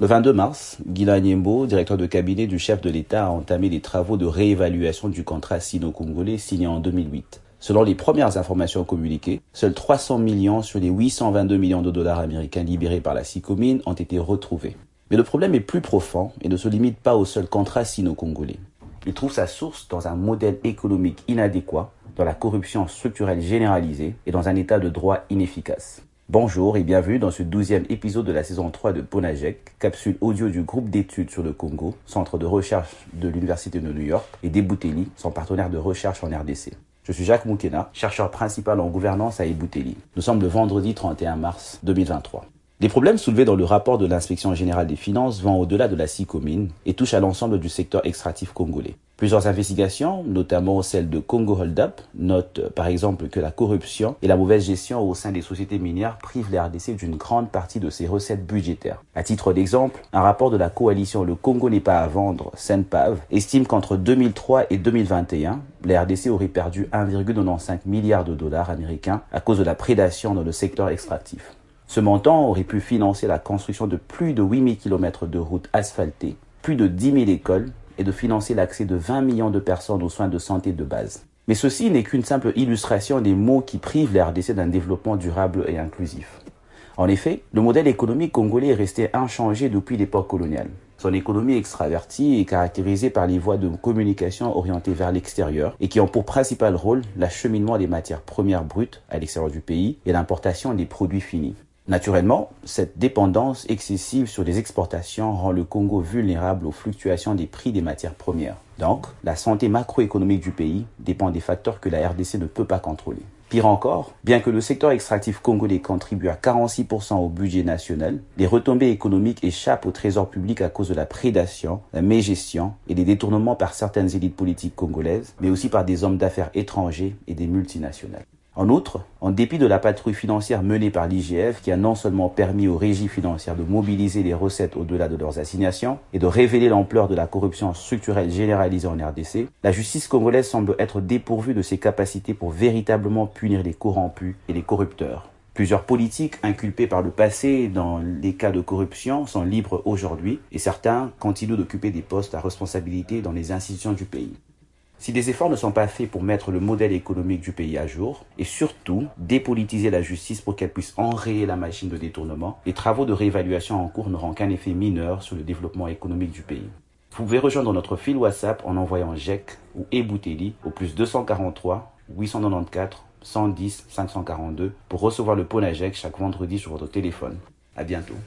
Le 22 mars, Guilain Nyembo, directeur de cabinet du chef de l'État, a entamé les travaux de réévaluation du contrat sino-congolais signé en 2008. Selon les premières informations communiquées, seuls 300 millions sur les 822 millions de dollars américains libérés par la SICOMINE ont été retrouvés. Mais le problème est plus profond et ne se limite pas au seul contrat sino-congolais. Il trouve sa source dans un modèle économique inadéquat, dans la corruption structurelle généralisée et dans un état de droit inefficace. Bonjour et bienvenue dans ce douzième épisode de la saison 3 de Ponajek, capsule audio du groupe d'études sur le Congo, centre de recherche de l'Université de New York, et d'Ebouteli, son partenaire de recherche en RDC. Je suis Jacques Moukena, chercheur principal en gouvernance à Ebouteli. Nous sommes le vendredi 31 mars 2023. Les problèmes soulevés dans le rapport de l'inspection générale des finances vont au-delà de la SICOMINE et touchent à l'ensemble du secteur extractif congolais. Plusieurs investigations, notamment celle de Congo Hold Up, notent par exemple que la corruption et la mauvaise gestion au sein des sociétés minières privent les RDC d'une grande partie de ses recettes budgétaires. À titre d'exemple, un rapport de la coalition Le Congo n'est pas à vendre, SENPAV, estime qu'entre 2003 et 2021, les RDC auraient perdu 1,95 milliard de dollars américains à cause de la prédation dans le secteur extractif. Ce montant aurait pu financer la construction de plus de 8000 km de routes asphaltées, plus de 10 000 écoles, et de financer l'accès de 20 millions de personnes aux soins de santé de base. Mais ceci n'est qu'une simple illustration des mots qui privent la RDC d'un développement durable et inclusif. En effet, le modèle économique congolais est resté inchangé depuis l'époque coloniale. Son économie extravertie est caractérisée par les voies de communication orientées vers l'extérieur et qui ont pour principal rôle l'acheminement des matières premières brutes à l'extérieur du pays et l'importation des produits finis. Naturellement, cette dépendance excessive sur les exportations rend le Congo vulnérable aux fluctuations des prix des matières premières. Donc, la santé macroéconomique du pays dépend des facteurs que la RDC ne peut pas contrôler. Pire encore, bien que le secteur extractif congolais contribue à 46% au budget national, les retombées économiques échappent au trésor public à cause de la prédation, la mégestion et des détournements par certaines élites politiques congolaises, mais aussi par des hommes d'affaires étrangers et des multinationales. En outre, en dépit de la patrouille financière menée par l'IGF, qui a non seulement permis aux régies financières de mobiliser les recettes au-delà de leurs assignations et de révéler l'ampleur de la corruption structurelle généralisée en RDC, la justice congolaise semble être dépourvue de ses capacités pour véritablement punir les corrompus et les corrupteurs. Plusieurs politiques inculpés par le passé dans les cas de corruption sont libres aujourd'hui et certains continuent d'occuper des postes à responsabilité dans les institutions du pays. Si des efforts ne sont pas faits pour mettre le modèle économique du pays à jour, et surtout dépolitiser la justice pour qu'elle puisse enrayer la machine de détournement, les travaux de réévaluation en cours n'auront qu'un effet mineur sur le développement économique du pays. Vous pouvez rejoindre notre fil WhatsApp en envoyant GEC ou Ebouteli au plus 243 894 110 542 pour recevoir le Ponajek chaque vendredi sur votre téléphone. À bientôt.